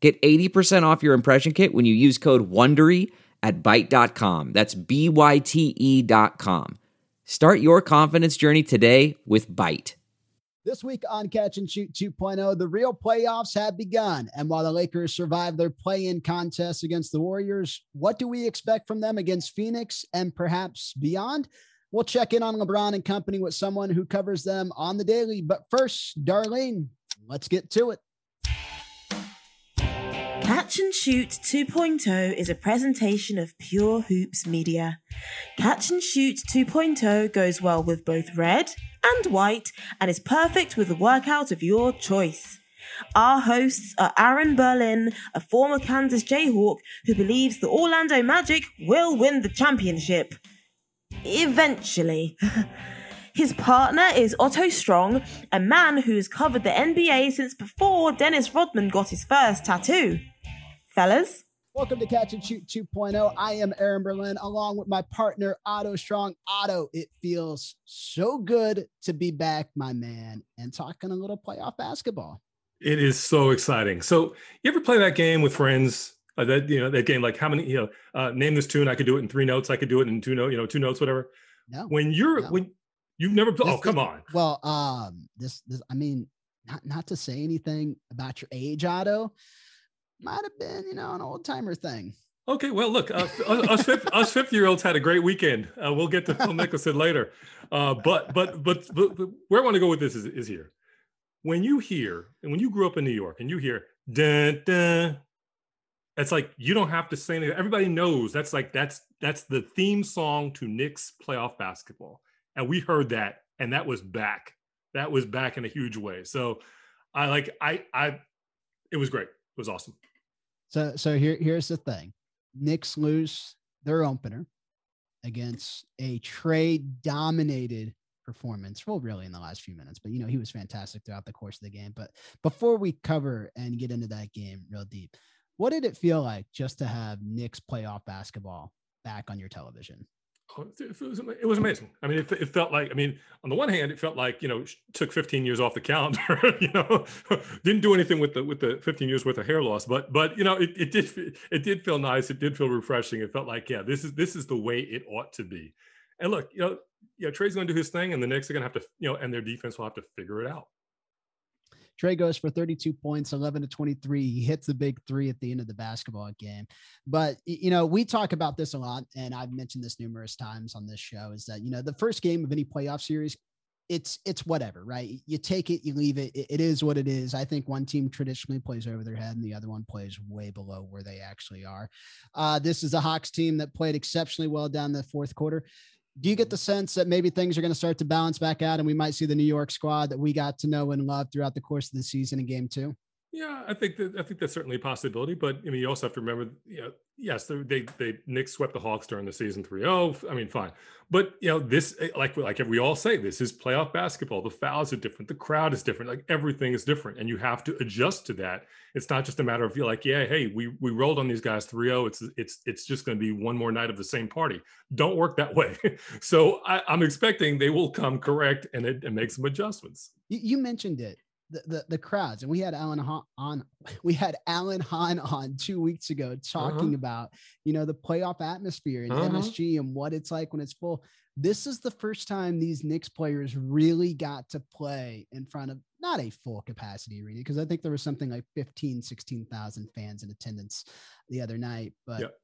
Get 80% off your impression kit when you use code WONDERY at Byte.com. That's B-Y-T-E dot com. Start your confidence journey today with Byte. This week on Catch and Shoot 2.0, the real playoffs have begun. And while the Lakers survived their play in contest against the Warriors, what do we expect from them against Phoenix and perhaps beyond? We'll check in on LeBron and company with someone who covers them on the daily. But first, Darlene, let's get to it. Catch and Shoot 2.0 is a presentation of Pure Hoops Media. Catch and Shoot 2.0 goes well with both red and white and is perfect with a workout of your choice. Our hosts are Aaron Berlin, a former Kansas Jayhawk who believes the Orlando Magic will win the championship. Eventually. His partner is Otto Strong, a man who has covered the NBA since before Dennis Rodman got his first tattoo fellas. Welcome to Catch and Shoot 2.0. I am Aaron Berlin along with my partner, Otto Strong. Otto, it feels so good to be back, my man, and talking a little playoff basketball. It is so exciting. So, you ever play that game with friends? Uh, that you know that game, like how many? You know, uh, name this tune. I could do it in three notes. I could do it in two notes. You know, two notes, whatever. No. When you're no. when you've never. This, oh, come this, on. Well, um, this this I mean, not not to say anything about your age, Otto might have been, you know, an old timer thing. Okay, well, look, uh, us, fifth, us fifty-year-olds had a great weekend. Uh, we'll get to Phil Mickelson later, uh, but, but, but but but where I want to go with this is, is here. When you hear and when you grew up in New York and you hear dun dun, it's like you don't have to say anything. Everybody knows that's like that's that's the theme song to Knicks playoff basketball, and we heard that, and that was back. That was back in a huge way. So, I like I I, it was great. It was awesome. So so here here's the thing. Knicks lose their opener against a Trae dominated performance. Well, really in the last few minutes, but you know, he was fantastic throughout the course of the game. But before we cover and get into that game real deep, what did it feel like just to have Knicks playoff basketball back on your television? Oh, it was, amazing. I mean, it, it, felt like, I mean, on the one hand, it felt like, you know, took 15 years off the calendar, you know, didn't do anything with the, with the 15 years worth of hair loss, but, but, you know, it, it did, it did feel nice. It did feel refreshing. It felt like, yeah, this is, this is the way it ought to be. And look, you know, yeah, Trae's going to do his thing and the Knicks are going to have to, you know, and their defense will have to figure it out. Trae goes for 32 points, 11 to 23. He hits the big three at the end of the basketball game. But, you know, we talk about this a lot, and I've mentioned this numerous times on this show is that, you know, the first game of any playoff series, it's it's whatever, right? You take it, you leave it. It is what it is. I think one team traditionally plays over their head, and the other one plays way below where they actually are. Uh, this is a Hawks team that played exceptionally well down the fourth quarter do you get the sense that maybe things are going to start to balance back out and we might see the New York squad that we got to know and love throughout the course of the season in game two? Yeah, I think that I think that's certainly a possibility. But I mean, you also have to remember, you know, yes, they they, they Knicks swept the Hawks during the season 3-0. I mean, fine. But you know, this eh, like like we all say, this is playoff basketball. The fouls are different, the crowd is different, like everything is different, and you have to adjust to that. It's not just a matter of you like, yeah, hey, we we rolled on these guys 3-0. It's it's it's just going to be one more night of the same party. Don't work that way. so I, am expecting they will come correct and, it, and make some adjustments. You mentioned it the, the, the crowds and we had alan hahn on we had alan hahn on two weeks ago talking uh-huh. about you know the playoff atmosphere in uh-huh. msg and what it's like when it's full this is the first time these Knicks players really got to play in front of not a full capacity arena because I think there was something like 15, 16,000 fans in attendance the other night. But yep.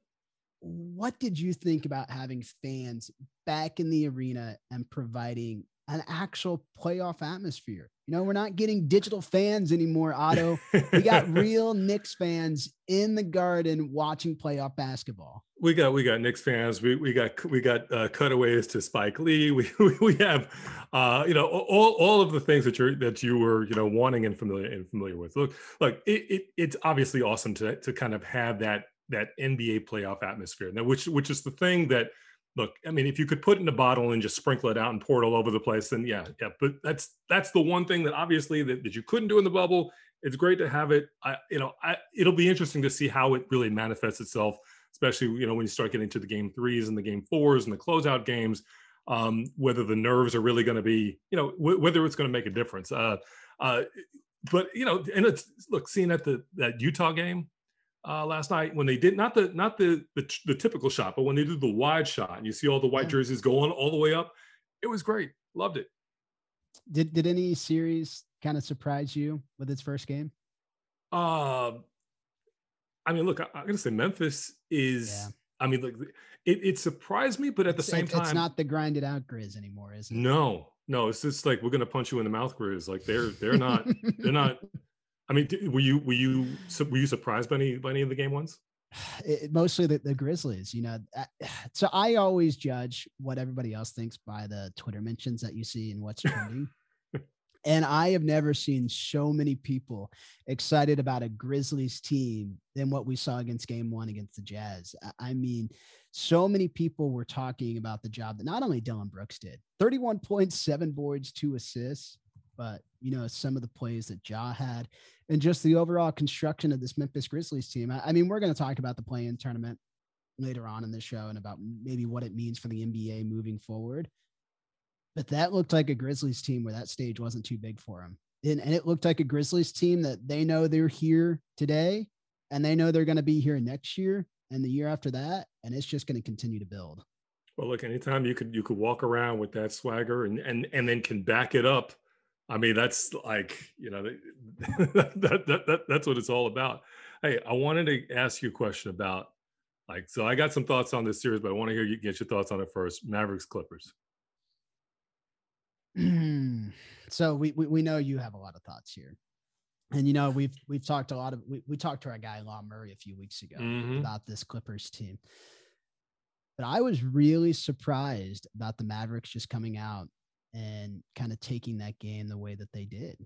what did you think about having fans back in the arena and providing an actual playoff atmosphere. You know, we're not getting digital fans anymore, Otto. we got real Knicks fans in the garden watching playoff basketball. We got we got Knicks fans. We we got we got uh, cutaways to Spike Lee. We we have uh, you know all, all of the things that you're that you were you know wanting and familiar and familiar with. Look look it, it it's obviously awesome to to kind of have that that NBA playoff atmosphere. Now, which which is the thing that look, I mean, if you could put it in a bottle and just sprinkle it out and pour it all over the place, then yeah, yeah. But that's that's the one thing that obviously that, that you couldn't do in the bubble. It's great to have it. I, you know, I, it'll be interesting to see how it really manifests itself, especially you know when you start getting to the game threes and the game fours and the closeout games. Um, whether the nerves are really going to be, you know, w- whether it's going to make a difference. Uh, uh, but you know, and it's look, seeing at the that Utah game, uh, last night when they did not the not the, the, the typical shot, but when they did the wide shot and you see all the white jerseys going all the way up, it was great. Loved it. Did did any series kind of surprise you with its first game? Uh, I mean, look, I, am gonna say Memphis is. Yeah. I mean, look, it, it surprised me, but at it's, the same it's, time, it's not the grinded out Grizz anymore, is it? No, no, it's just like we're gonna punch you in the mouth, Grizz. Like they're they're not they're not I mean, were you were you were you surprised by any by any of the game ones? It, mostly the, the Grizzlies, you know. So I always judge what everybody else thinks by the Twitter mentions that you see and what's trending. and I have never seen so many people excited about a Grizzlies team than what we saw against Game One against the Jazz. I mean, so many people were talking about the job that not only Dillon Brooks did, thirty-one points, seven boards, two assists but you know some of the plays that Ja had, and just the overall construction of this Memphis Grizzlies team. I, I mean, we're going to talk about the play-in tournament later on in the show and about maybe what it means for the NBA moving forward. But that looked like a Grizzlies team where that stage wasn't too big for them. And, and it looked like a Grizzlies team that they know they're here today and they know they're going to be here next year and the year after that. And it's just going to continue to build. Well, look, anytime you could you could walk around with that swagger and and and then can back it up I mean, that's like, you know, that, that, that, that's what it's all about. Hey, I wanted to ask you a question about like, so I got some thoughts on this series, but I want to hear you get your thoughts on it first. Mavericks Clippers. so we, we, we know you have a lot of thoughts here. And you know, we've we've talked a lot of we, we talked to our guy Law Murray a few weeks ago mm-hmm. about this Clippers team. But I was really surprised about the Mavericks just coming out and kind of taking that game the way that they did.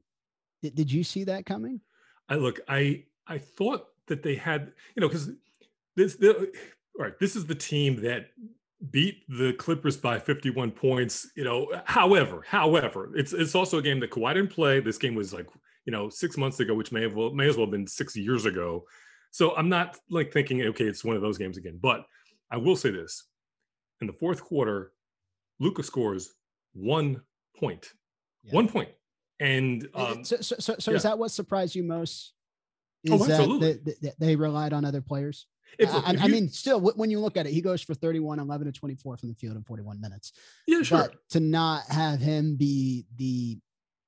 Did, did you see that coming? I look, I I thought that they had, you know, because this the all right, this is the team that beat the Clippers by 51 points. You know, however, however, it's it's also a game that Kawhi didn't play. This game was like, you know, six months ago, which may have well, may as well have been six years ago. So I'm not like thinking, okay, it's one of those games again. But I will say this: in the fourth quarter, Luka scores one point, yeah. one point. And um, so, so, so, so yeah. is that what surprised you most? Oh, is oh, that, that they relied on other players? If, I, if you, I, mean, still, when you look at it, he goes for 31, 11 to 24 from the field in 41 minutes. Yeah, sure. But to not have him be the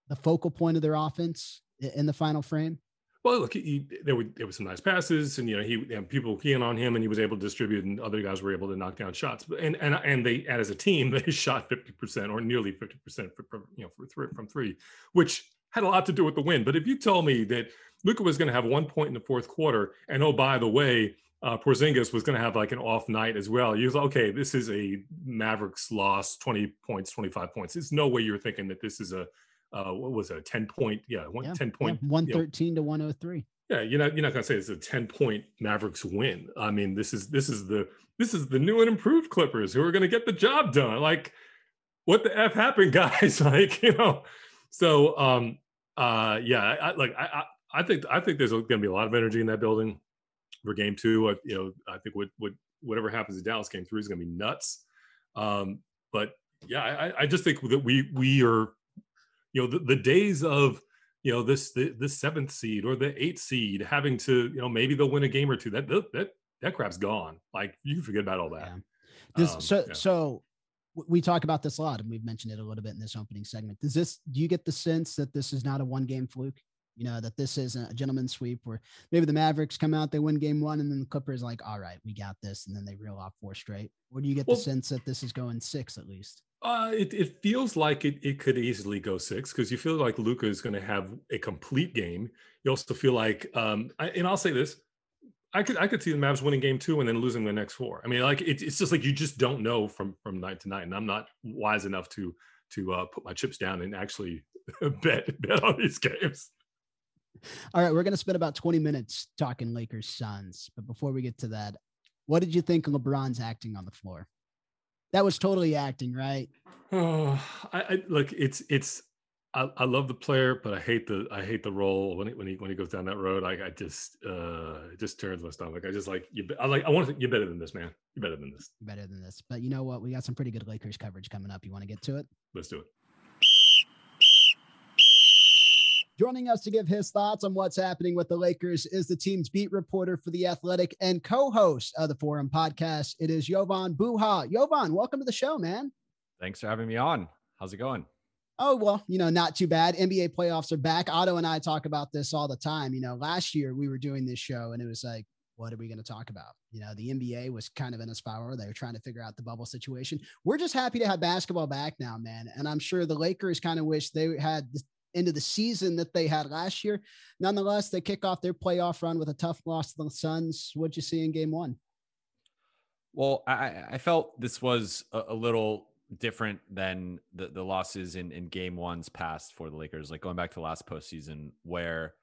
the focal point of their offense in the final frame, well, look, he, there were there were some nice passes, and you know he and people keying on him, and he was able to distribute, and other guys were able to knock down shots. And and and they as a team they shot fifty percent or nearly fifty percent for you know three, from three, which had a lot to do with the win. But if you tell me that Luka was going to have one point in the fourth quarter, and oh by the way, uh, Porzingis was going to have like an off night as well. You was like, okay. This is a Mavericks loss, twenty points, twenty five points. There's no way you're thinking that this is a uh, what was it, a 10 point, yeah, one, yeah, 10 point, yeah, 113 you know, to 103. Yeah, you're not you're not gonna say it's a 10 point Mavericks win. I mean, this is this is the this is the new and improved Clippers who are gonna get the job done. Like, what the F happened, guys? like, you know. So um uh yeah, I, like I, I I think I think there's going to be a lot of energy in that building for game two. Uh, you know, I think what what whatever happens in Dallas game three is going to be nuts. Um, but yeah, I, I just think that we we are you know the, the days of you know this the, the seventh seed or the eighth seed having to you know maybe they'll win a game or two that that that crap's gone like you can forget about all that yeah. um, so yeah. so we talk about this a lot and we've mentioned it a little bit in this opening segment does this do you get the sense that this is not a one game fluke you know that this isn't a gentleman's sweep where maybe the mavericks come out they win game one and then the clippers like all right we got this and then they reel off four straight or do you get well, the sense that this is going six at least uh, it, it feels like it, it could easily go six because you feel like Luka is going to have a complete game. You also feel like, um, I, and I'll say this, I could I could see the Mavs winning game two and then losing the next four. I mean, like it, it's just like you just don't know from from night to night. And I'm not wise enough to to uh, put my chips down and actually bet bet on these games. All right, we're going to spend about 20 minutes talking Lakers Suns. But before we get to that, what did you think of LeBron's acting on the floor? That was totally acting, right? Oh, I, I look, it's it's I, I, love the player, but I hate the I hate the role when he when he when he goes down that road. I, I just uh it just turns my stomach. I just like you. I like I want to. You're better than this, man. You're better than this. Better than this. But you know what? We got some pretty good Lakers coverage coming up. You want to get to it? Let's do it. Joining us to give his thoughts on what's happening with the Lakers is the team's beat reporter for The Athletic and co host of the Forum podcast. It is Jovan Buha. Jovan, welcome to the show, man. Thanks for having me on. How's it going? Oh, well, you know, not too bad. NBA playoffs are back. Otto and I talk about this all the time. You know, last year we were doing this show and it was like, what are we going to talk about? You know, the NBA was kind of in a spiral. They were trying to figure out the bubble situation. We're just happy to have basketball back now, man. And I'm sure the Lakers kind of wish they had into the season that they had last year. Nonetheless, they kick off their playoff run with a tough loss to the Suns. What'd you see in game one? Well, I, I felt this was a, a, little different than the, the losses in, in game ones past for the Lakers, like going back to last postseason, where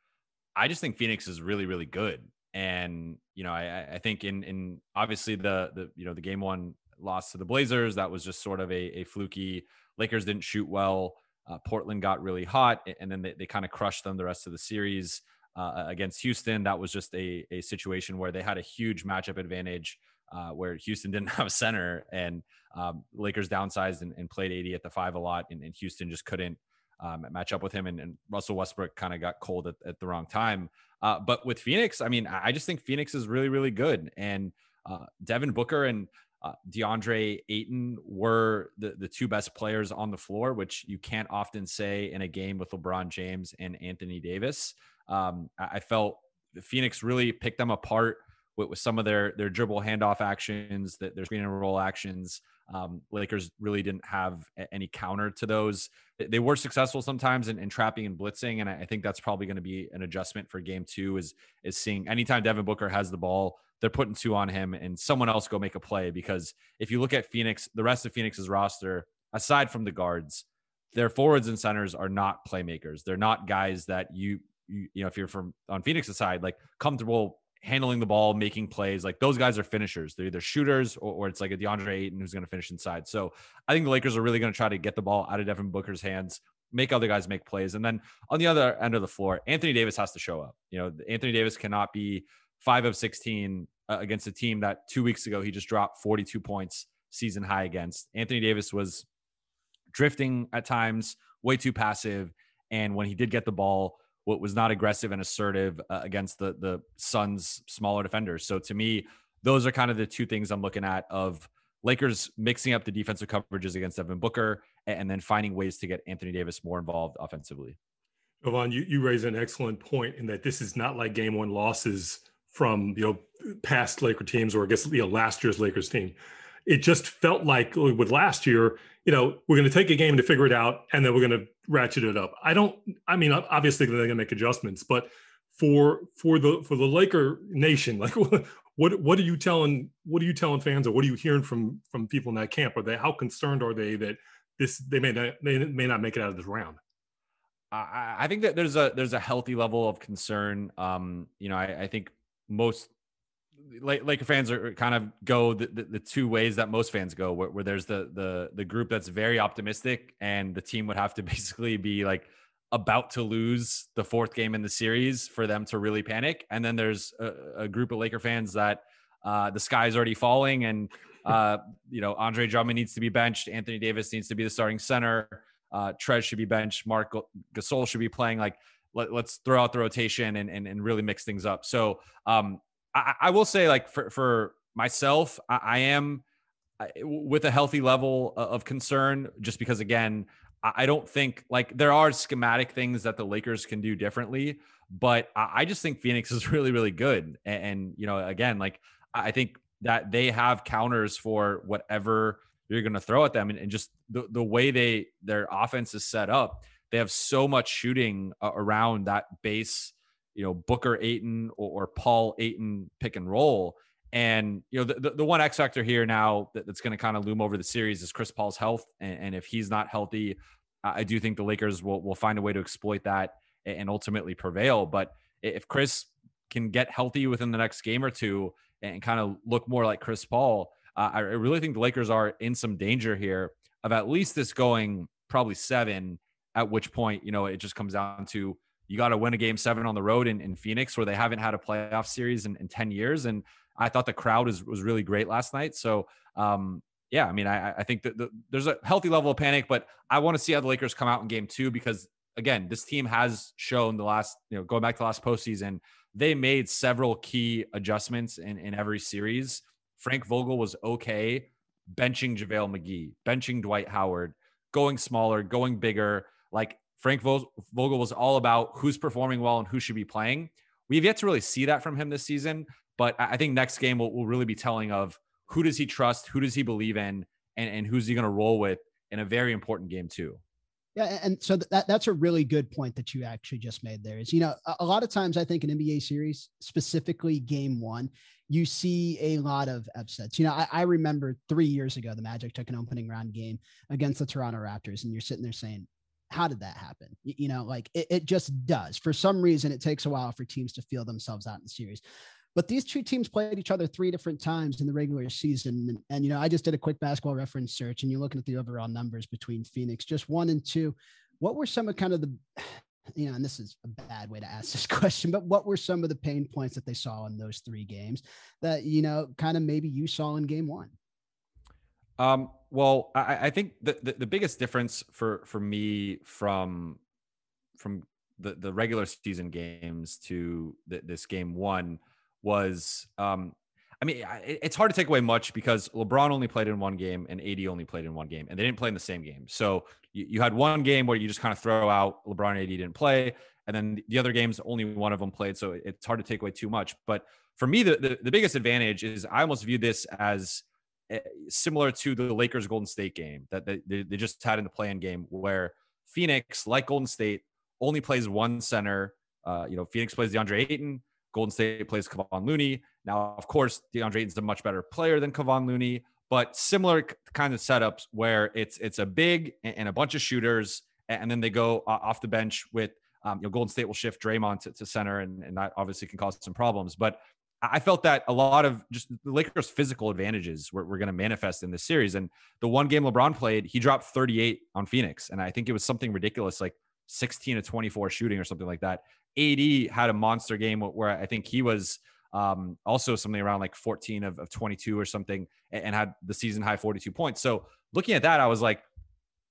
I just think Phoenix is really, really good. And, you know, I, I think in, in obviously the, the, you know, the game one loss to the Blazers, that was just sort of a, a fluky Lakers didn't shoot well. Uh, Portland got really hot, and then they, they kind of crushed them the rest of the series uh, against Houston. That was just a, a situation where they had a huge matchup advantage uh, where Houston didn't have a center, and um, Lakers downsized and, and, played AD at the five a lot, and, and Houston just couldn't um, match up with him. And, and Russell Westbrook kind of got cold at, at, the wrong time. Uh, but with Phoenix, I mean, I just think Phoenix is really, really good. And uh, Devin Booker and uh, DeAndre Ayton were the, the two best players on the floor, which you can't often say in a game with LeBron James and Anthony Davis. Um, I, I, felt Phoenix really picked them apart with, with, some of their their dribble handoff actions, that their screen and roll actions. Um, Lakers really didn't have any counter to those. They were successful sometimes in, in trapping and blitzing, and I, I think that's probably going to be an adjustment for Game Two. Is is seeing anytime Devin Booker has the ball they're putting two on him and someone else go make a play because if you look at Phoenix, the rest of Phoenix's roster, aside from the guards, their forwards and centers are not playmakers. They're not guys that you you, you know if you're from on Phoenix's side, like comfortable handling the ball, making plays. Like those guys are finishers. They're either shooters or, or it's like a DeAndre Ayton who's going to finish inside. So I think the Lakers are really going to try to get the ball out of Devin Booker's hands, make other guys make plays. And then on the other end of the floor, Anthony Davis has to show up. You know, Anthony Davis cannot be five of 16 uh, against a team that two weeks ago he just dropped 42 points season high against. Anthony Davis was drifting at times, way too passive. And when he did get the ball, what was not aggressive and assertive uh, against the the Suns' smaller defenders. So to me, those are kind of the two things I'm looking at of Lakers mixing up the defensive coverages against Devin Booker and then finding ways to get Anthony Davis more involved offensively. Jovan, you, you raise an excellent point in that this is not like game one losses from you know past Laker teams or I guess you know last year's Lakers team. It just felt like with last year, you know, we're going to take a game to figure it out, and then we're going to ratchet it up. I don't. I mean, obviously they're going to make adjustments, but for for the for the Laker nation, like what what are you telling what are you telling fans, or what are you hearing from from people in that camp? Are they how concerned are they that this they may not they may not make it out of this round? I, think that there's a there's a healthy level of concern. Um, you know, I, I think most Laker fans are kind of go the, the, the, two ways that most fans go, where, where there's the the the group that's very optimistic, and the team would have to basically be like about to lose the fourth game in the series for them to really panic. And then there's a, a group of Laker fans that uh, the is already falling, and uh, you know Andre Drummond needs to be benched, Anthony Davis needs to be the starting center, uh, Trez should be benched, Marc Gasol should be playing. Like let, us throw out the rotation and, and, and really mix things up. So um, I, I, will say like for, for myself, I, I am with a healthy level of concern just because again, I don't think like there are schematic things that the Lakers can do differently, but I just think Phoenix is really, really good. And, and you know, again, like I think that they have counters for whatever you're going to throw at them, and, and just the the way they their offense is set up they have so much shooting uh, around that base, you know, Booker Ayton or, or, Paul Ayton pick and roll. And you know, the, the, the one X factor here now that, that's going to kind of loom over the series is Chris Paul's health, and, and if he's not healthy, I do think the Lakers will will find a way to exploit that and ultimately prevail. But if Chris can get healthy within the next game or two and kind of look more like Chris Paul, uh, I really think the Lakers are in some danger here of at least this going probably seven. At which point, you know, it just comes down to you got to win a game seven on the road in, in Phoenix, where they haven't had a playoff series in, in 10 years. And I thought the crowd was, was really great last night. So, um, yeah, I mean, I, I think that the, there's a healthy level of panic, but I want to see how the Lakers come out in game two because, again, this team has shown the last, you know, going back to last postseason, they made several key adjustments in, in every series. Frank Vogel was okay benching JaVale McGee, benching Dwight Howard, going smaller, going bigger. Like Frank Vogel was all about who's performing well and who should be playing. We've yet to really see that from him this season, but I think next game will, will really be telling of who does he trust, who does he believe in, and, and who's he going to roll with in a very important game too. Yeah, and so that that's a really good point that you actually just made there. Is you know a, a lot of times I think in NBA series, specifically Game One, you see a lot of upsets. You know, I, I, remember three years ago the Magic took an opening round game against the Toronto Raptors, and you're sitting there saying, "How did that happen?" You, know, like it, it just does. For some reason, it takes a while for teams to feel themselves out in the series. But these two teams played each other three different times in the regular season. And, and, you know, I just did a quick basketball reference search and you're looking at the overall numbers between Phoenix, just one and two. What were some of kind of the, you know, and this is a bad way to ask this question, but what were some of the pain points that they saw in those three games that, you know, kind of maybe you saw in game one? Um, well, I, I think the, the, the biggest difference for for me from from the the regular season games to this game one was um I mean, it's hard to take away much because LeBron only played in one game and AD only played in one game, and they didn't play in the same game. So you, you had one game where you just kind of throw out LeBron and AD didn't play, and then the other games only one of them played. So it's hard to take away too much. But for me, the the, the biggest advantage is I almost view this as similar to the Lakers Golden State game that they, they just had in the play-in game, where Phoenix, like Golden State, only plays one center. Uh, you know, Phoenix plays DeAndre Ayton. Golden State plays Kevon Looney. Now, of course, DeAndre Ayton's a much better player than Kevon Looney, but similar kind of setups where it's it's a big and a bunch of shooters, and then they go off the bench with um, you know Golden State will shift Draymond to, to center, and, and that obviously can cause some problems. But I felt that a lot of just the Lakers' physical advantages were, were going to manifest in this series. And the one game LeBron played, he dropped 38 on Phoenix, and I think it was something ridiculous, like 16 to 24 shooting or something like that. AD had a monster game where I think he was um, also something around like 14 of, of 22 or something and, had the season high 42 points. So looking at that, I was like,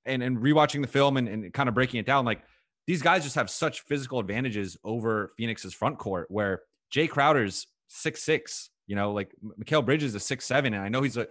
and, and rewatching the film and, and kind of breaking it down, like these guys just have such physical advantages over Phoenix's front court where Jae Crowder's six six, you know, like Mikal Bridges is six seven, and I know he's a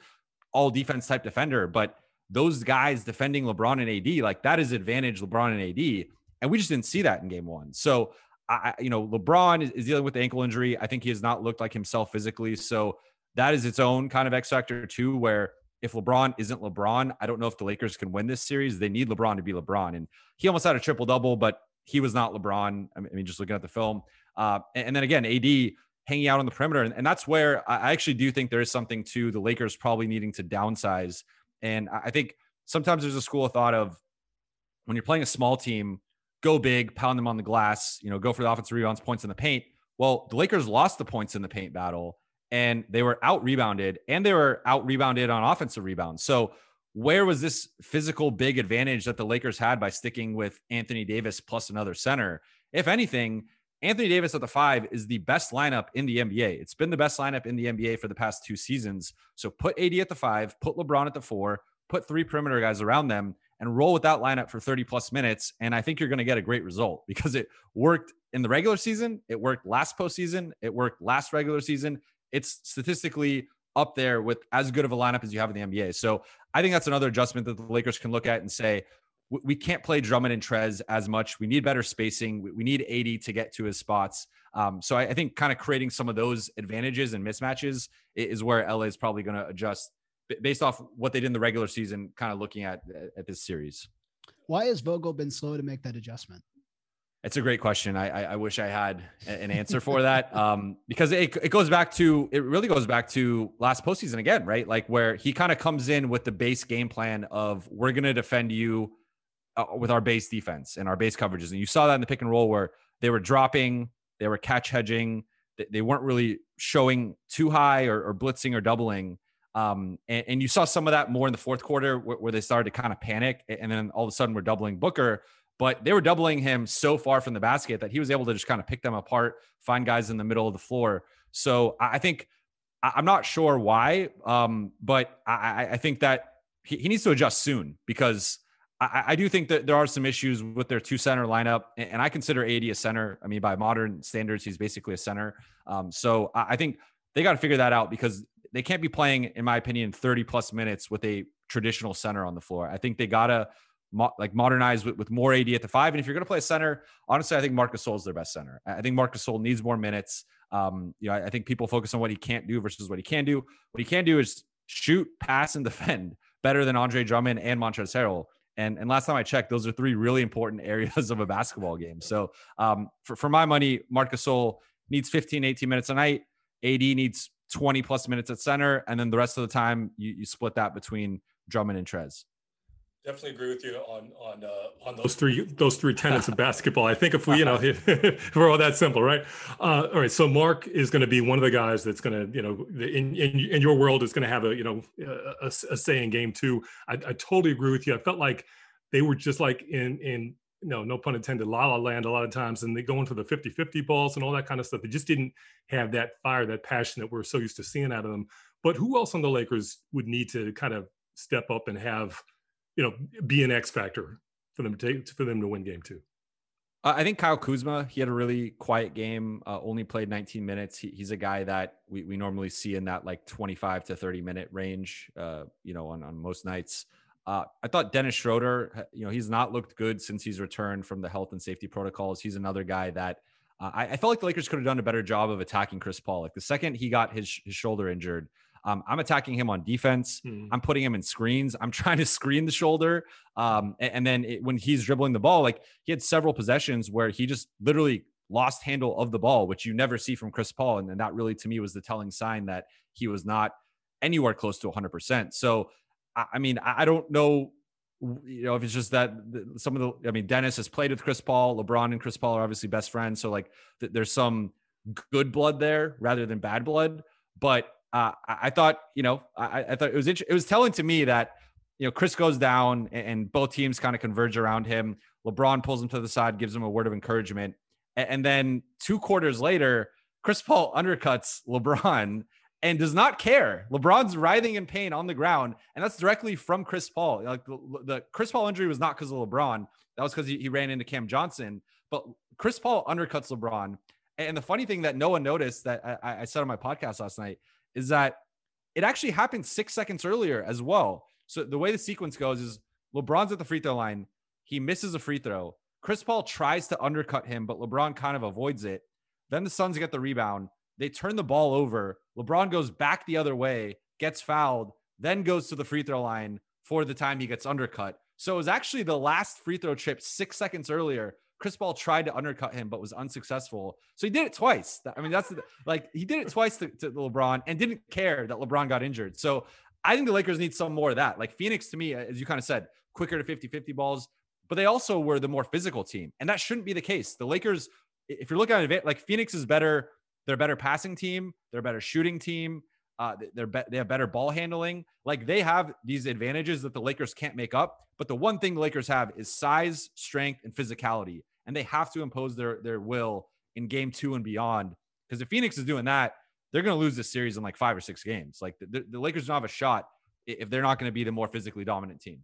all defense type defender, but those guys defending LeBron and AD, like that is advantage LeBron and AD. And we just didn't see that in game one. So I, you know, LeBron is, is dealing with the ankle injury. I think he has not looked like himself physically. So that is its own kind of X factor too, where if LeBron isn't LeBron, I don't know if the Lakers can win this series. They need LeBron to be LeBron. And he almost had a triple double, but he was not LeBron. I mean, just looking at the film. Uh, and, then again, AD hanging out on the perimeter. And, and, that's where I actually do think there is something to the Lakers probably needing to downsize. And I think sometimes there's a school of thought of when you're playing a small team, go big, pound them on the glass, you know, go for the offensive rebounds, points in the paint. Well, the Lakers lost the points in the paint battle and they were out rebounded and they were out rebounded on offensive rebounds. So, where was this physical big advantage that the Lakers had by sticking with Anthony Davis plus another center? If anything, Anthony Davis at the five is the best lineup in the NBA. It's been the best lineup in the NBA for the past two seasons. So put AD at the five, put LeBron at the four, put three perimeter guys around them, and roll with that lineup for 30 plus minutes. And I think you're going to get a great result because it worked in the regular season. It worked last postseason. It worked last regular season. It's statistically up there with as good of a lineup as you have in the NBA. So I think that's another adjustment that the Lakers can look at and say, we can't play Drummond and Trez as much. We need better spacing. We need AD to get to his spots. Um, so I, I think kind of creating some of those advantages and mismatches is where LA is probably going to adjust based off what they did in the regular season, kind of looking at at this series. Why has Vogel been slow to make that adjustment? It's a great question. I, I, I wish I had an answer for that um, because it, it goes back to it really goes back to last postseason again, right? Like where he kind of comes in with the base game plan of we're going to defend you uh, with our base defense and our base coverages. And you saw that in the pick and roll where they were dropping, they were catch hedging, they, they weren't really showing too high or, or blitzing or doubling. Um, and, and, you saw some of that more in the fourth quarter where, where, they started to kind of panic. And then all of a sudden we're doubling Booker, but they were doubling him so far from the basket that he was able to just kind of pick them apart, find guys in the middle of the floor. So I think I'm not sure why, um, but I, I, think that he, he, needs to adjust soon because I, I, do think that there are some issues with their two center lineup, and I consider AD a center. I mean, by modern standards, he's basically a center. Um, so I think they got to figure that out because they can't be playing, in my opinion, 30 plus minutes with a traditional center on the floor. I think they gotta mo- like modernize with, with more AD at the five. And if you're gonna play a center, honestly, I think Marcus Gasol is their best center. I think Marcus Gasol needs more minutes. Um, you know, I, I think people focus on what he can't do versus what he can do. What he can do is shoot, pass, and defend better than Andre Drummond and Montrezl Harrell. And, and last time I checked, those are three really important areas of a basketball game. So um, for, for my money, Marc Gasol needs 15, 18 minutes a night. AD needs 20 plus minutes at center, and then the rest of the time you, you split that between Drummond and Trez. Definitely agree with you on on uh, on those three those three tenets of basketball. I think if we you know if we're all that simple, right? Uh, all right. So Marc is going to be one of the guys that's going to you know in, in in your world is going to have a you know a, a, say in game two. I, I totally agree with you. I felt like they were just like in in no, no pun intended, la la land a lot of times, and they go into the 50 50 balls and all that kind of stuff. They just didn't have that fire, that passion that we're so used to seeing out of them. But who else on the Lakers would need to kind of step up and have, you know, be an X factor for them to take, for them to win game two? I think Kyle Kuzma, he had a really quiet game, uh, only played 19 minutes. He, he's a guy that we, we normally see in that like 25 to 30 minute range, uh, you know, on, on most nights. Uh, I thought Dennis Schroeder, you know, he's not looked good since he's returned from the health and safety protocols. He's another guy that uh, I, I, felt like the Lakers could have done a better job of attacking Chris Paul. Like the second he got his, his shoulder injured, um, I'm attacking him on defense. Hmm. I'm putting him in screens. I'm trying to screen the shoulder. Um, and, and, then it, when he's dribbling the ball, like he had several possessions where he just literally lost handle of the ball, which you never see from Chris Paul. And, and that really, to me, was the telling sign that he was not anywhere close to 100%. So I mean, I don't know, you know, if it's just that some of the, I mean, Dennis has played with Chris Paul. LeBron and Chris Paul are obviously best friends. So, like, th- there's some good blood there rather than bad blood. But uh, I thought, you know, I, I thought it was, it was telling to me that, you know, Chris goes down and, and both teams kind of converge around him. LeBron pulls him to the side, gives him a word of encouragement. And, and then two quarters later, Chris Paul undercuts LeBron and does not care. LeBron's writhing in pain on the ground, and that's directly from Chris Paul. Like the, the Chris Paul injury was not because of LeBron. That was because he, he ran into Cam Johnson. But Chris Paul undercuts LeBron. And the funny thing that no one noticed that I, I said on my podcast last night is that it actually happened six seconds earlier as well. So the way the sequence goes is LeBron's at the free throw line. He misses a free throw. Chris Paul tries to undercut him, but LeBron kind of avoids it. Then the Suns get the rebound. They turn the ball over. LeBron goes back the other way, gets fouled, then goes to the free throw line for the time he gets undercut. So it was actually the last free throw trip six seconds earlier. Chris Paul tried to undercut him, but was unsuccessful. So he did it twice. I mean, that's like he did it twice to, to LeBron and didn't care that LeBron got injured. So I think the Lakers need some more of that. Like Phoenix, to me, as you kind of said, quicker to 50 50 balls, but they also were the more physical team. And that shouldn't be the case. The Lakers, if you're looking at it, like Phoenix is better they're a better passing team. They're a better shooting team. Uh, they're be- they have better ball handling. Like they have these advantages that the Lakers can't make up. But the one thing the Lakers have is size, strength, and physicality, and they have to impose their their will in Game Two and beyond. Because if Phoenix is doing that, they're going to lose this series in like five or six games. Like the, the Lakers don't have a shot if they're not going to be the more physically dominant team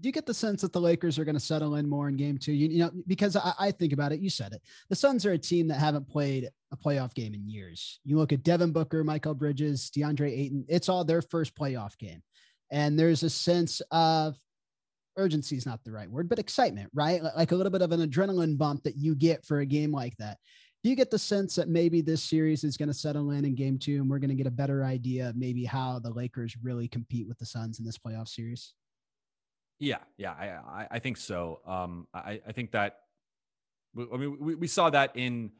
do you get the sense that the Lakers are going to settle in more in game two? You, you know, because I, I, think about it, you said it. The Suns are a team that haven't played a playoff game in years. You look at Devin Booker, Mikal Bridges, DeAndre Ayton, it's all their first playoff game. And there's a sense of urgency is not the right word, but excitement, right? Like a little bit of an adrenaline bump that you get for a game like that. Do you get the sense that maybe this series is going to settle in in game two and we're going to get a better idea of maybe how the Lakers really compete with the Suns in this playoff series? Yeah, yeah, I I, think so. Um, I I think that I mean we, we saw that in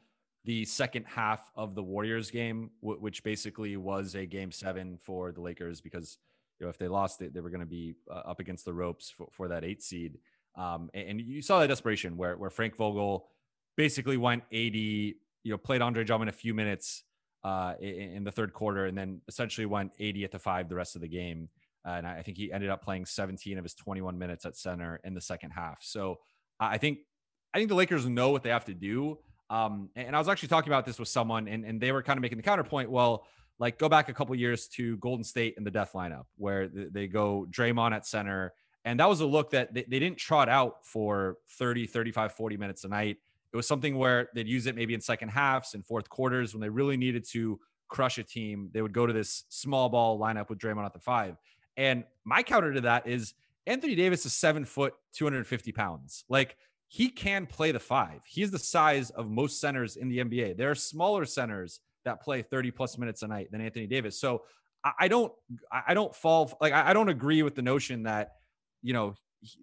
the second half of the Warriors game, which basically was a game seven for the Lakers because you know if they lost it, they were going to be uh, up against the ropes for, for that eight seed. Um, and, and, you saw that desperation where where Frank Vogel basically went AD, you know, played Andre Drummond a few minutes uh, in, in, the third quarter, and then essentially went AD at the five the rest of the game. And I think he ended up playing 17 of his 21 minutes at center in the second half. So I think I think the Lakers know what they have to do. Um, and I was actually talking about this with someone, and, and they were kind of making the counterpoint. Well, like go back a couple years to Golden State in the death lineup where they go Draymond at center. And that was a look that they, they didn't trot out for 30, 35, 40 minutes a night. It was something where they'd use it maybe in second halves and fourth quarters when they really needed to crush a team. They would go to this small ball lineup with Draymond at the five. And my counter to that is Anthony Davis is seven foot, 250 pounds. Like he can play the five. He's the size of most centers in the NBA. There are smaller centers that play 30 plus minutes a night than Anthony Davis. So I don't, I don't fall like I don't agree with the notion that you know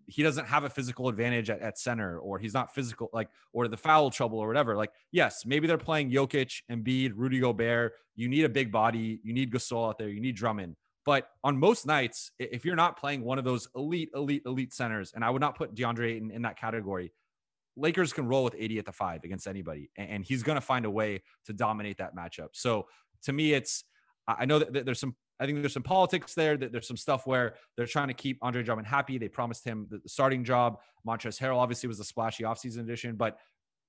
he doesn't have a physical advantage at, at, center or he's not physical like or the foul trouble or whatever like yes maybe they're playing Jokic Embiid Rudy Gobert you need a big body you need Gasol out there you need Drummond but on most nights if you're not playing one of those elite elite elite centers and I would not put DeAndre in, in that category Lakers can roll with AD at the five against anybody, and he's going to find a way to dominate that matchup. So to me, it's I know that there's some I think there's some politics there. That there's some stuff where they're trying to keep Andre Drummond happy. They promised him the starting job. Montrezl Harrell obviously was a splashy offseason addition, but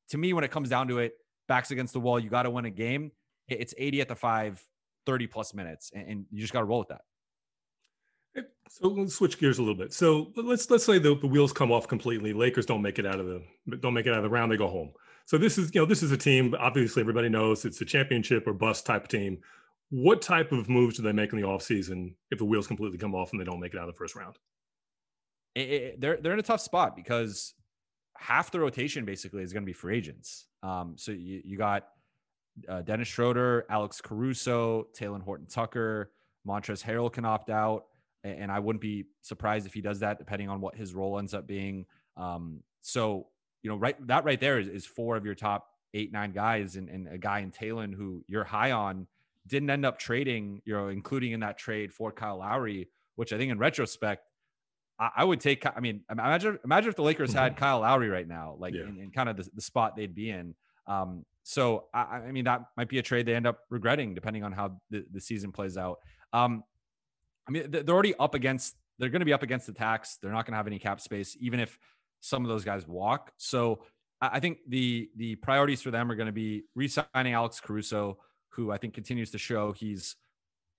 to me, when it comes down to it, backs against the wall, you got to win a game. It's AD at the five, 30 plus minutes, and you just got to roll with that. So let's switch gears a little bit. So let's let's say the, the wheels come off completely. Lakers don't make it out of the don't make it out of the round. They go home. So this is you know this is a team. Obviously, everybody knows it's a championship or bust type team. What type of moves do they make in the offseason if the wheels completely come off and they don't make it out of the first round? It, it, they're they're in a tough spot because half the rotation basically is going to be free agents. Um, so you you got uh, Dennis Schroeder, Alex Caruso, Talen Horton Tucker, Montrezl Harrell can opt out and I wouldn't be surprised if he does that, depending on what his role ends up being. Um, so you know, right that right there is, is four of your top eight nine guys, and, and a guy in Talen who you're high on didn't end up trading, you know, including in that trade for Kyle Lowry, which I think in retrospect. I, I would take. I mean, imagine imagine if the Lakers had mm-hmm. Kyle Lowry right now, like yeah. in, in, kind of the, the, spot they'd be in. Um, so I, I, mean, that might be a trade they end up regretting, depending on how the, the season plays out. Um, I mean, they're already up against. They're going to be up against the tax. They're not going to have any cap space, even if some of those guys walk. So I think the the priorities for them are going to be re-signing Alex Caruso, who I think continues to show he's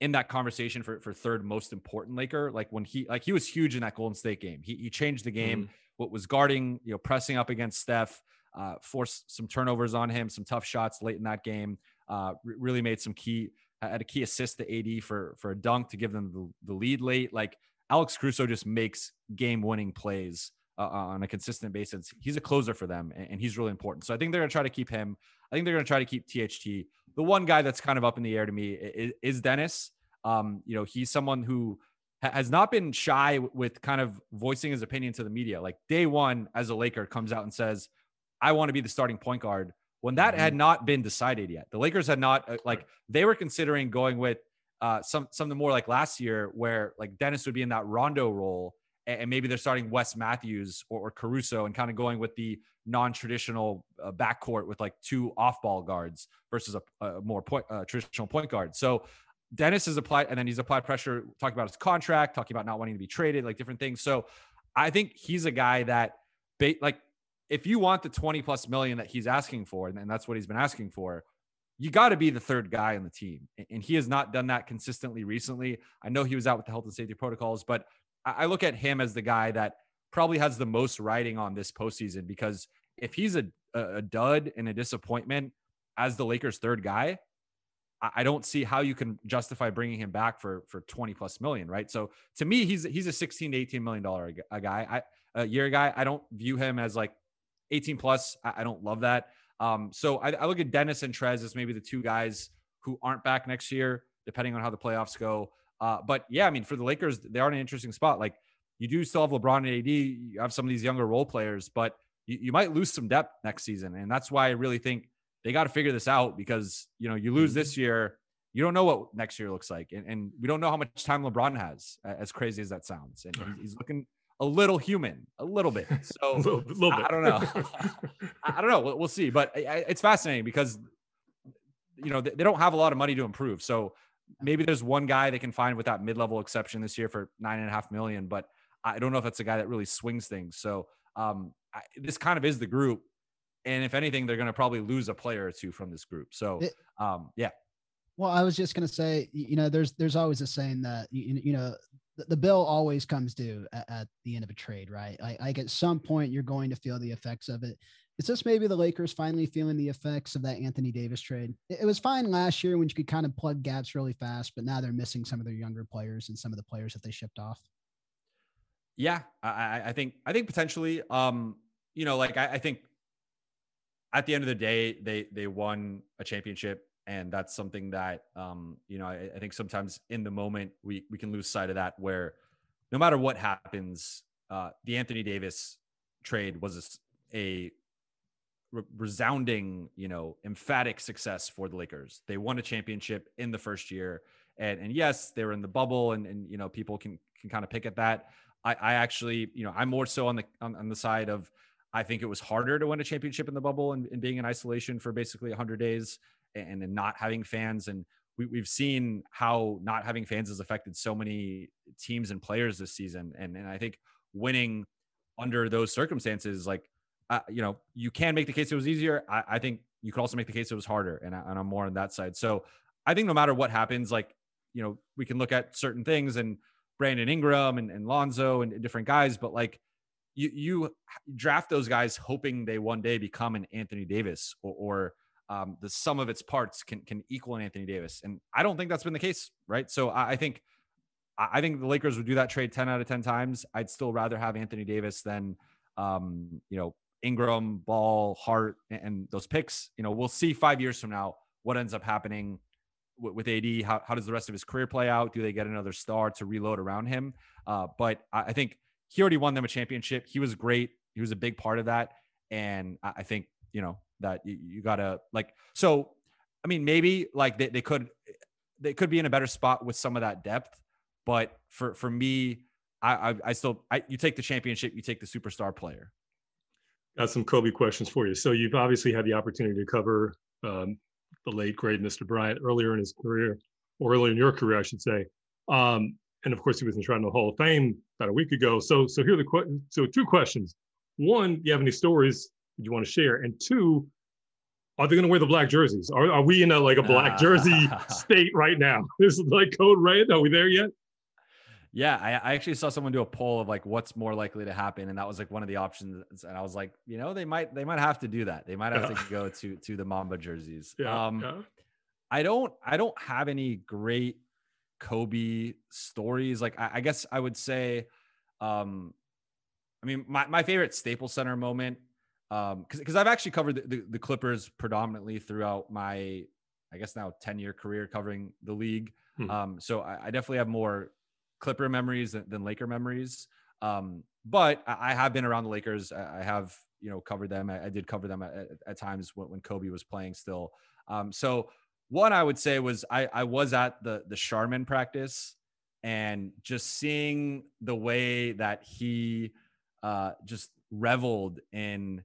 in that conversation for, for third most important Laker. Like when he like he was huge in that Golden State game. He he changed the game. Mm-hmm. What was guarding, you know, pressing up against Steph, uh, forced some turnovers on him, some tough shots late in that game. Uh, really made some key had a key assist to AD for for a dunk to give them the, the lead late. Like Alex Caruso just makes game winning plays uh, uh, on a consistent basis. He's a closer for them, and, and he's really important. So I think they're going to try to keep him. I think they're going to try to keep THT. The one guy that's kind of up in the air to me is, is Dennis. Um, you know, he's someone who has not been shy with kind of voicing his opinion to the media. Like day one, as a Laker, comes out and says, "I want to be the starting point guard." when that had mm-hmm. not been decided yet. The Lakers had not uh, like they were considering going with uh, some something more like last year, where like Dennis would be in that Rondo role, and, and maybe they're starting Wes Matthews or, or, Caruso and kind of going with the non-traditional uh, backcourt with like two off-ball guards versus a, a more point, uh, traditional point guard. So Dennis has applied, and then he's applied pressure, talking about his contract, talking about not wanting to be traded, like different things. So I think he's a guy that, like if you want the 20 plus million that he's asking for, and that's what he's been asking for, you got to be the third guy on the team. And he has not done that consistently recently. I know he was out with the health and safety protocols, but I look at him as the guy that probably has the most writing on this postseason because if he's a, a dud and a disappointment as the Lakers' third guy, I don't see how you can justify bringing him back for for 20 plus million, right? So to me, he's he's a 16 to 18 million dollar a guy, I, a year guy. I don't view him as like 18 plus. I, I don't love that. Um, so I, I, look at Dennis and Trez as maybe the two guys who aren't back next year, depending on how the playoffs go. Uh, but yeah, I mean, for the Lakers, they are in an interesting spot. Like you do still have LeBron and AD, you have some of these younger role players, but you, you might lose some depth next season. And that's why I really think they got to figure this out because, you know, you lose mm-hmm. this year, you don't know what next year looks like. And, and we don't know how much time LeBron has, as crazy as that sounds. And he's looking a little human, a little bit. So a little, little bit. I, I, don't know. I don't know. We'll, we'll see. But I, it's fascinating because you know they, they don't have a lot of money to improve. So maybe there's one guy they can find with that mid-level exception this year for nine and a half million, but I don't know if that's a guy that really swings things. So um, I, this kind of is the group, and if anything, they're going to probably lose a player or two from this group. So um, yeah. Well, I was just going to say, you know, there's there's always a saying that you, you know the, bill always comes due at, at, the end of a trade, right? Like, like at some point you're going to feel the effects of it. Is this maybe the Lakers finally feeling the effects of that Anthony Davis trade? It, it was fine last year when you could kind of plug gaps really fast, but now they're missing some of their younger players and some of the players that they shipped off. Yeah, I, I think I think potentially, um, you know, like I, I think at the end of the day, they they won a championship and that's something that um, you know I, I, think sometimes in the moment we we can lose sight of that where no matter what happens uh, the anthony davis trade was a, a re- resounding you know emphatic success for the lakers. They won a championship in the first year and and yes they were in the bubble and and you know people can can kind of pick at that. I i actually you know i'm more so on the on, on the side of I think it was harder to win a championship in the bubble and, and being in isolation for basically 100 days and, and not having fans. And we, we've seen how not having fans has affected so many teams and players this season. And, and I think winning under those circumstances, like, uh, you know, you can make the case it was easier. I, I, think you could also make the case it was harder. And, I, and I'm more on that side. So I think no matter what happens, like, you know, we can look at certain things and Brandon Ingram and, and Lonzo and, and different guys, but like, you you draft those guys hoping they one day become an Anthony Davis or, or um, the sum of its parts can can equal an Anthony Davis. And I don't think that's been the case, right? So I, I think I think the Lakers would do that trade 10 out of 10 times. I'd still rather have Anthony Davis than um, you know, Ingram, Ball, Hart, and, those picks. You know, we'll see five years from now what ends up happening with, AD. How, how does the rest of his career play out? Do they get another star to reload around him? Uh, but I, think he already won them a championship. He was great. He was a big part of that. And I think, you know, that you, you gotta like so i mean maybe like they, they could they could be in a better spot with some of that depth but for for me i i, I still I, you take the championship you take the superstar player. Got some kobe questions for you. So you've obviously had the opportunity to cover um, the late great mr bryant earlier in his career or earlier in your career i should say. Um, and of course he was enshrined in the hall of fame about a week ago. So so here are the que- so two questions. One do you have any stories you want to share? And two, are they going to wear the black jerseys? Are, are we in a like a black jersey state right now? This is like code red. Are we there yet? Yeah, I, I, actually saw someone do a poll of like what's more likely to happen, and that was like one of the options. And I was like, you know, they might they might have to do that. They might have yeah. to go to to the Mamba jerseys. Yeah, um, yeah. I don't I don't have any great Kobe stories. Like I, I guess I would say, um, I mean, my my favorite Staples Center moment um because I've actually covered the, the, the, Clippers predominantly throughout my I guess now 10 year career covering the league. Hmm. Um, so I, I, definitely have more Clipper memories than, than Laker memories. Um, but I, I, have been around the Lakers. I, I have you know covered them. I, did cover them at, at times when, when, Kobe was playing still. Um, so one I would say was I, I was at the the Charmin practice and just seeing the way that he uh, just reveled in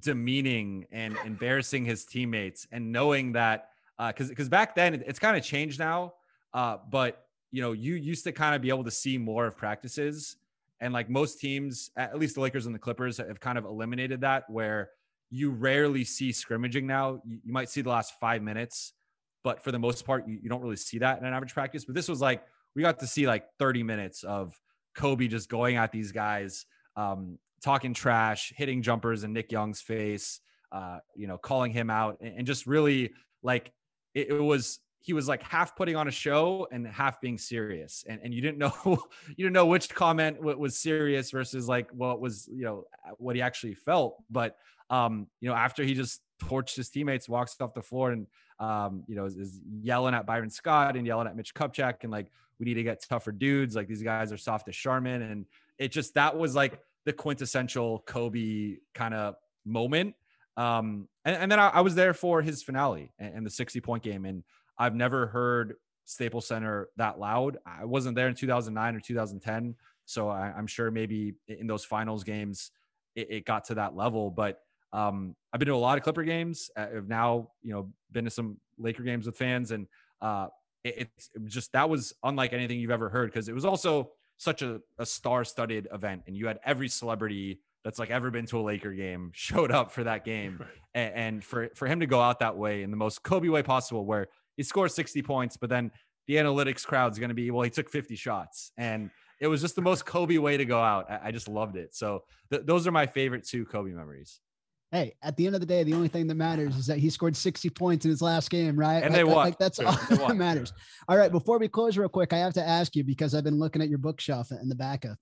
demeaning and embarrassing his teammates and knowing that because uh, because back then it's kind of changed now uh, but you know you used to kind of be able to see more of practices. And like most teams at least the lakers and the clippers have kind of eliminated that where you rarely see scrimmaging now. You, might see the last five minutes but for the most part you, you don't really see that in an average practice. But this was like we got to see like 30 minutes of kobe just going at these guys um, talking trash, hitting jumpers in Nick Young's face, uh, you know, calling him out, and, and just really like it, it, was. He was like half putting on a show and half being serious, and and you didn't know you didn't know which comment was serious versus like what was you know what he actually felt. But um, you know, after he just torched his teammates, walks off the floor, and um, you know, is, is yelling at Byron Scott and yelling at Mitch Kupchak, and like we need to get tougher dudes. Like these guys are soft as Charmin, and it just that was like the quintessential Kobe kind of moment. Um, and, and then I, I, was there for his finale and, and, the 60 point game. And I've never heard Staples Center that loud. I wasn't there in 2009 or 2010, so I, am sure maybe in those finals games it, it got to that level. But um, I've been to a lot of Clipper games. I've now you know been to some Laker games with fans, and uh, it, it's just that was unlike anything you've ever heard because it was also such a, a star-studded event, and you had every celebrity that's like ever been to a Laker game showed up for that game, right. and, and for for him to go out that way in the most Kobe way possible, where he scores 60 points, but then the analytics crowd's going to be, well, he took 50 shots. And it was just the most Kobe way to go out. I, I just loved it. So th- those are my favorite two Kobe memories. Hey, at the end of the day, the only thing that matters is that he scored 60 points in his last game, right? And like, they won. Like that's all that matters. All right, before we close real quick, I have to ask you because I've been looking at your bookshelf in the back of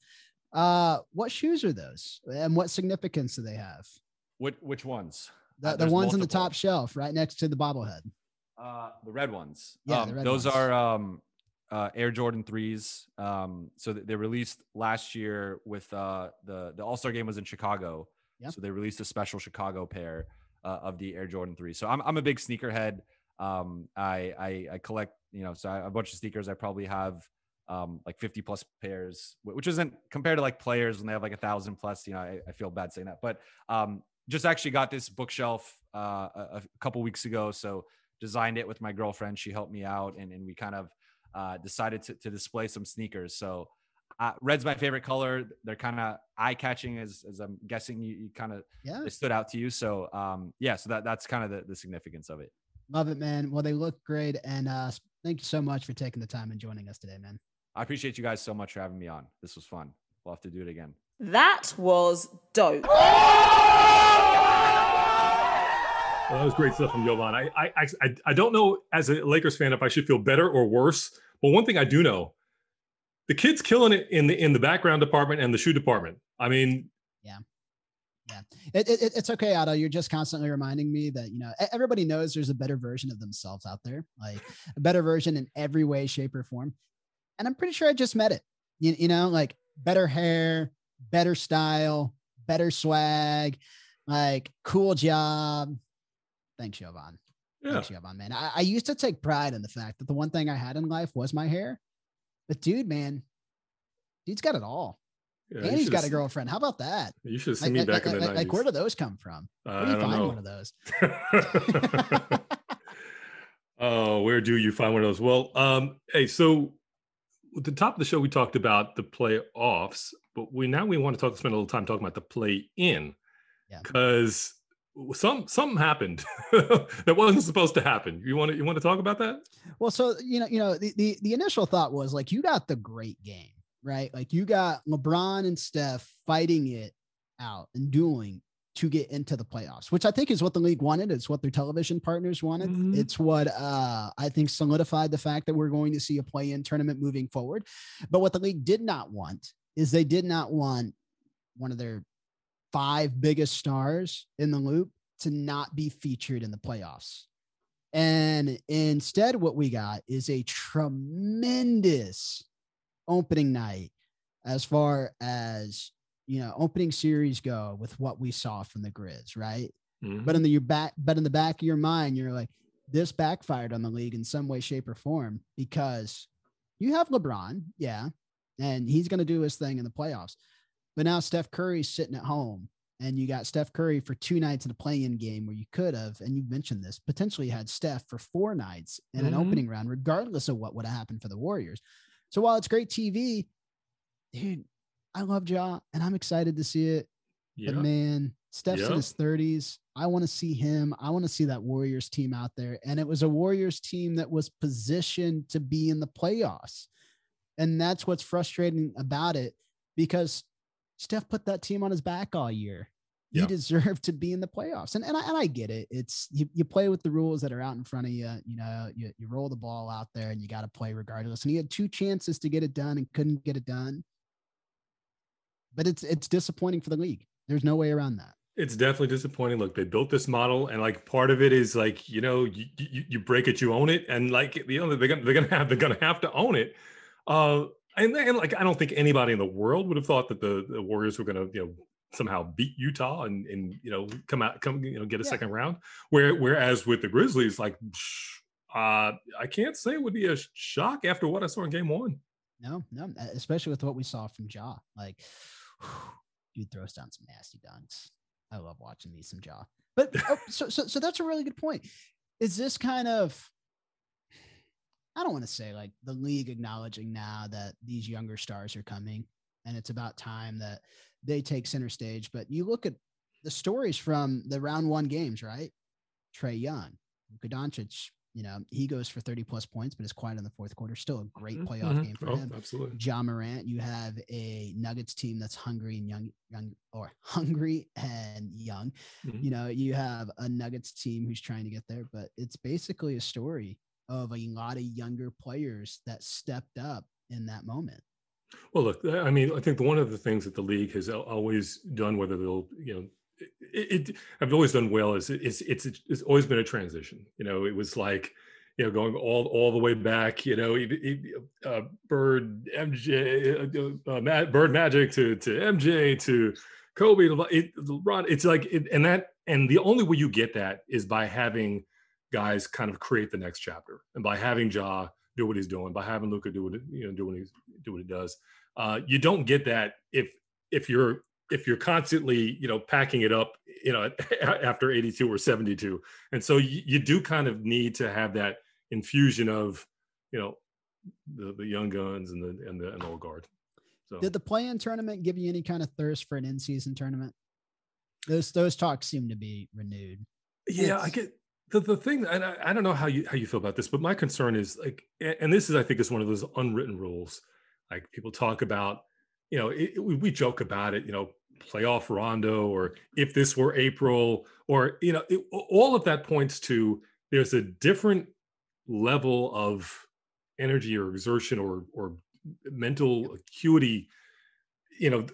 uh what shoes are those and what significance do they have? Which which ones? The, uh, the ones multiple. on the top shelf right next to the bobblehead. Uh, the red ones. Yeah, um, red those ones. are um, uh, Air Jordan threes. Um, so they released last year with uh, the the All Star game was in Chicago. Yep. So they released a special Chicago pair uh, of the Air Jordan three. So I'm I'm a big sneakerhead. Um, I, I I collect you know so I, a bunch of sneakers. I probably have um like 50 plus pairs, which isn't compared to like players when they have like a thousand plus. You know I, I feel bad saying that, but um just actually got this bookshelf uh, a, a couple weeks ago. So designed it with my girlfriend. She helped me out, and, and we kind of uh, decided to, to display some sneakers. So uh, red's my favorite color. They're kind of eye catching, as, as I'm guessing you, you kind of yeah. stood out to you. So um, yeah, so that that's kind of the, the significance of it. Love it, man. Well, they look great, and uh, thank you so much for taking the time and joining us today, man. I appreciate you guys so much for having me on. This was fun. We'll have to do it again. That was dope. Well, that was great stuff from Jovan. I, I, I, I don't know as a Lakers fan if I should feel better or worse, but one thing I do know, the kid's killing it in the in the background department and the shoe department. I mean, yeah, yeah, it, it, it's okay, Otto. You're just constantly reminding me that you know everybody knows there's a better version of themselves out there, like a better version in every way, shape, or form. And I'm pretty sure I just met it. You, you know, like better hair, better style, better swag, like cool job, Thanks, Jovan. Yeah. Thanks, Jovan, man. I, I used to take pride in the fact that the one thing I had in life was my hair. But dude, man, dude's got it all. Yeah, and he's got a girlfriend. How about that? You should see like, me back like, in the like, 90s. Like, where do those come from? Where do you find know. one of those? oh, where do you find one of those? Well, um, hey, so at the top of the show, we talked about the playoffs, but we now we want to talk, spend a little time talking about the play in. Because some something happened that wasn't supposed to happen. You want to you want to talk about that? Well, so you know, you know, the, the the initial thought was like you got the great game, right? Like you got LeBron and Steph fighting it out and dueling to get into the playoffs, which I think is what the league wanted. It's what their television partners wanted. Mm-hmm. It's what uh, I think solidified the fact that we're going to see a play-in tournament moving forward. But what the league did not want is they did not want one of their five biggest stars in the loop to not be featured in the playoffs. And instead, what we got is a tremendous opening night as far as you know opening series go with what we saw from the Grizz, right? Mm-hmm. But in the your back, but in the back of your mind, you're like, this backfired on the league in some way, shape, or form because you have LeBron, yeah, and he's going to do his thing in the playoffs. But now Steph Curry's sitting at home and you got Steph Curry for two nights in a play-in game where you could have, and you mentioned this, potentially had Steph for four nights in mm-hmm. an opening round, regardless of what would have happened for the Warriors. So while it's great TV, dude, I love Ja and I'm excited to see it. Yeah. But man, Steph's yeah. in his 30s. I want to see him. I want to see that Warriors team out there. And it was a Warriors team that was positioned to be in the playoffs. And that's what's frustrating about it because Steph put that team on his back all year. He yeah. deserved to be in the playoffs. And and I, and I get it. It's you, you play with the rules that are out in front of you. You know, you, you roll the ball out there and you got to play regardless. And he had two chances to get it done and couldn't get it done. But it's it's disappointing for the league. There's no way around that. It's definitely disappointing. Look, they built this model, and like part of it is like you know you, you, you break it, you own it, and like you know they're gonna they're gonna have they're gonna have to own it. Uh, and, and like I don't think anybody in the world would have thought that the, the Warriors were going to you know somehow beat Utah and and you know come out come you know get a yeah. second round. Where whereas with the Grizzlies, like uh, I can't say it would be a shock after what I saw in game one. No, no, especially with what we saw from Ja. Like, dude throws down some nasty dunks. I love watching me some Ja. But oh, so, so, so that's a really good point. Is this kind of, I don't want to say like the league acknowledging now that these younger stars are coming and it's about time that they take center stage. But you look at the stories from the round one games, right? Trae Young, Luka Doncic, you know, he goes for 30 plus points, but is quiet in the fourth quarter. Still a great mm-hmm. playoff mm-hmm. game for oh, him. Absolutely. Ja Morant, you have a Nuggets team that's hungry and young, young or hungry and young. Mm-hmm. You know, you have a Nuggets team who's trying to get there, but it's basically a story of a lot of younger players that stepped up in that moment. Well, look, I mean, I think one of the things that the league has always done, whether they'll, you know, it, it I've always done well is it's, it's it's always been a transition. You know, it was like you know going all all the way back. You know, uh, Bird MJ, uh, uh, Bird Magic to to MJ to Kobe it, LeBron. It's like it, and that and the only way you get that is by having guys kind of create the next chapter. And by having Ja do what he's doing, by having Luka do what you know do what he do what he does. Uh, you don't get that if if you're if you're constantly you know packing it up you know after 82 or 72 and so you, you do kind of need to have that infusion of you know the, the young guns and the and the, and old guard. So did the play-in tournament give you any kind of thirst for an in-season tournament? Those those talks seem to be renewed. Yeah it's, i get the, the thing and I, I don't know how you how you feel about this but my concern is like and this is i think is one of those unwritten rules. Like people talk about you know, it, we, we joke about it, you know, playoff Rondo, or if this were April, or, you know, it, all of that points to there's a different level of energy or exertion or, or mental acuity you know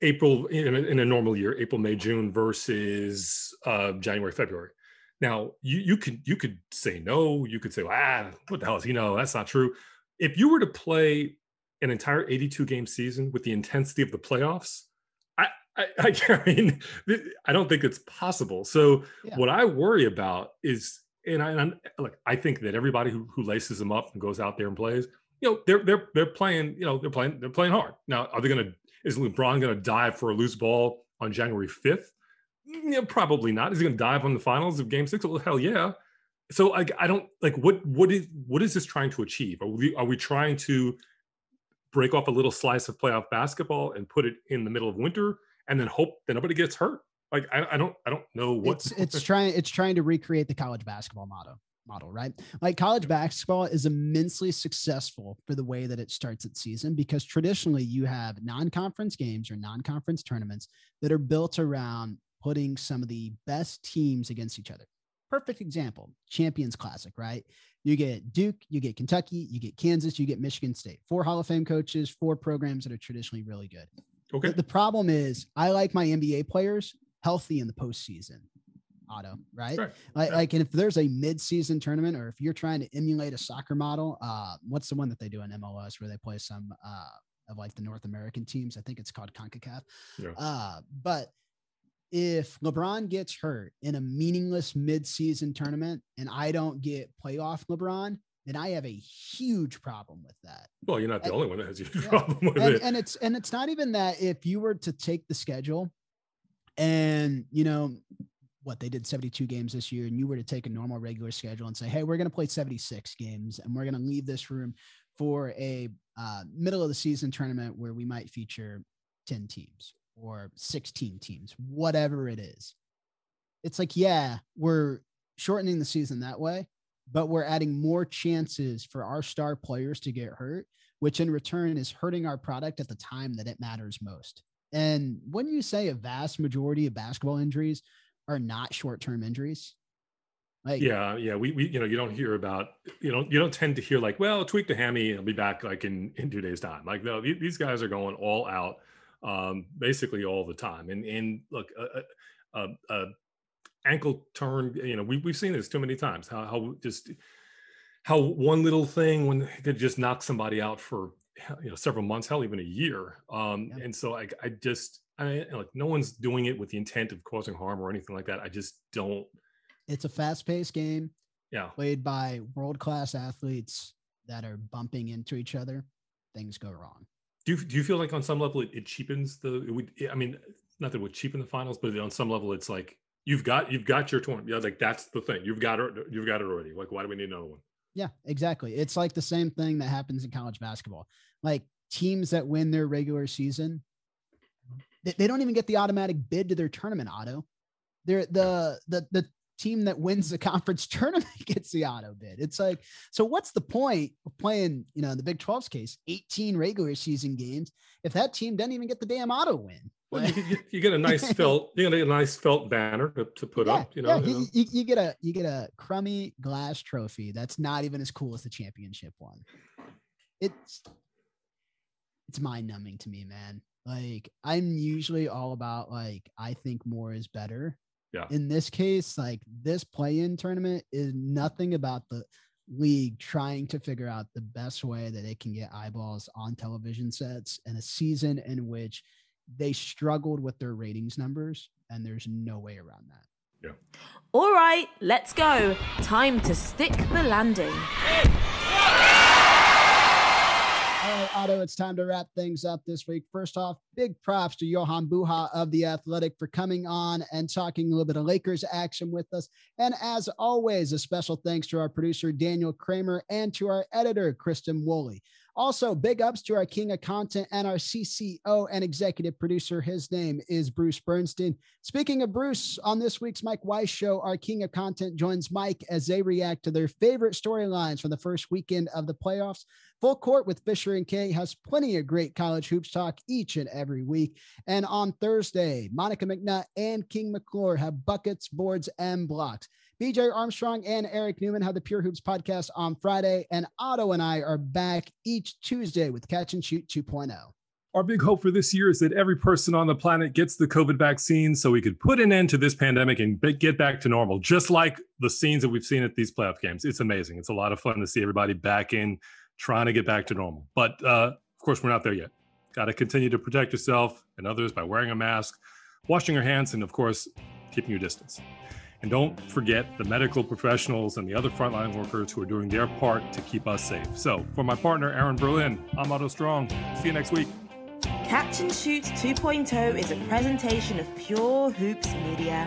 april in a, in a, normal year april may june versus uh, january february now you you could you could say no you could say ah what the hell is he know that's not true if you were to play an entire 82 game season with the intensity of the playoffs I, I, I mean, I don't think it's possible. So yeah. what I worry about is, and I, am look, I think that everybody who, who laces them up and goes out there and plays, you know, they're they're they're playing, you know, they're playing they're playing hard. Now, are they going to? Is LeBron going to dive for a loose ball on January 5th? Mm, yeah, probably not. Is he going to dive on the finals of Game Six? Well, hell yeah. So I, I don't like what what is what is this trying to achieve? Are we are we trying to break off a little slice of playoff basketball and put it in the middle of winter and then hope that nobody gets hurt. Like I, I don't I don't know what it's it's trying it's trying to recreate the college basketball model model, right? Like college basketball is immensely successful for the way that it starts its season because traditionally you have non-conference games or non-conference tournaments that are built around putting some of the best teams against each other. Perfect example, Champions Classic, right? You get Duke, you get Kentucky, you get Kansas, you get Michigan State. Four Hall of Fame coaches, four programs that are traditionally really good. Okay. The, the problem is, I like my NBA players healthy in the postseason. Otto, right? right. Like, right. like, and if there's a mid-season tournament, or if you're trying to emulate a soccer model, uh, what's the one that they do in MLS where they play some uh of like the North American teams? I think it's called Concacaf. Yeah. Uh, but if LeBron gets hurt in a meaningless midseason tournament and I don't get playoff LeBron, then I have a huge problem with that. Well, you're not the and, only one that has a huge yeah. problem with and, it. And it's and it's not even that if you were to take the schedule and you know what they did 72 games this year and you were to take a normal regular schedule and say, hey, we're going to play 76 games and we're going to leave this room for a uh, middle of the season tournament where we might feature 10 teams or 16 teams, whatever it is. It's like, yeah, we're shortening the season that way, but we're adding more chances for our star players to get hurt, which in return is hurting our product at the time that it matters most. And when you say a vast majority of basketball injuries are not short term injuries, like, yeah, yeah, we, we, you know, you don't hear about, you know, you don't tend to hear like, well, tweak the hammy, and I'll be back like in in two days time. Like, no, these guys are going all out um, basically all the time. And and look, a, a, a, ankle turn, you know, we we've seen this too many times. How how just how one little thing when could just knock somebody out for you know several months, hell, even a year. Um, yeah. And so I I just I like no one's doing it with the intent of causing harm or anything like that. I just don't. It's a fast paced game. yeah. played by world class athletes that are bumping into each other, things go wrong. Do you, do you feel like on some level it, it cheapens the? It would, I mean, not that it would cheapen the finals, but on some level it's like you've got you've got your tournament. Yeah, like that's the thing. You've got it. You've got it already. Like why do we need another one? Yeah, exactly. It's like the same thing that happens in college basketball. Like teams that win their regular season, they, they don't even get the automatic bid to their tournament auto. They're the the the team that wins the conference tournament gets the auto bid. It's like, so what's the point of playing, you know, in the Big 12's case, 18 regular season games if that team doesn't even get the damn auto win? Well, you, get, you get a nice felt, you get a nice felt banner to, to put yeah, up, you know, yeah, you, know. You, you get a you get a crummy glass trophy that's not even as cool as the championship one. It's it's mind numbing to me, man. Like I'm usually all about like I think more is better. Yeah. In this case, like this play-in tournament is nothing about the league trying to figure out the best way that it can get eyeballs on television sets in a season in which they struggled with their ratings numbers and there's no way around that. Yeah. All right, let's go. Time to stick the landing. All right, Otto, it's time to wrap things up this week. First off, big props to Jovan Buha of The Athletic for coming on and talking a little bit of Lakers action with us. And as always, a special thanks to our producer, Daniel Kramer, and to our editor, Kristen Woolley. Also, big ups to our king of content and our CCO and executive producer. His name is Bruce Bernstein. Speaking of Bruce, on this week's Mike Weiss show, our king of content joins Mike as they react to their favorite storylines from the first weekend of the playoffs. Full Court with Fisher and Kay has plenty of great college hoops talk each and every week. And on Thursday, Monica McNutt and King McClure have buckets, boards, and blocks. BJ Armstrong and Eric Newman have the Pure Hoops podcast on Friday, and Otto and I are back each Tuesday with Catch and Shoot 2.0. Our big hope for this year is that every person on the planet gets the COVID vaccine so we could put an end to this pandemic and get back to normal, just like the scenes that we've seen at these playoff games. It's amazing. It's a lot of fun to see everybody back in trying to get back to normal. But uh, of course, we're not there yet. Got to continue to protect yourself and others by wearing a mask, washing your hands, and of course, keeping your distance. And don't forget the medical professionals and the other frontline workers who are doing their part to keep us safe. So, for my partner, Aaron Berlin, I'm Otto Strong. See you next week. Catch and Shoot 2.0 is a presentation of Pure Hoops Media.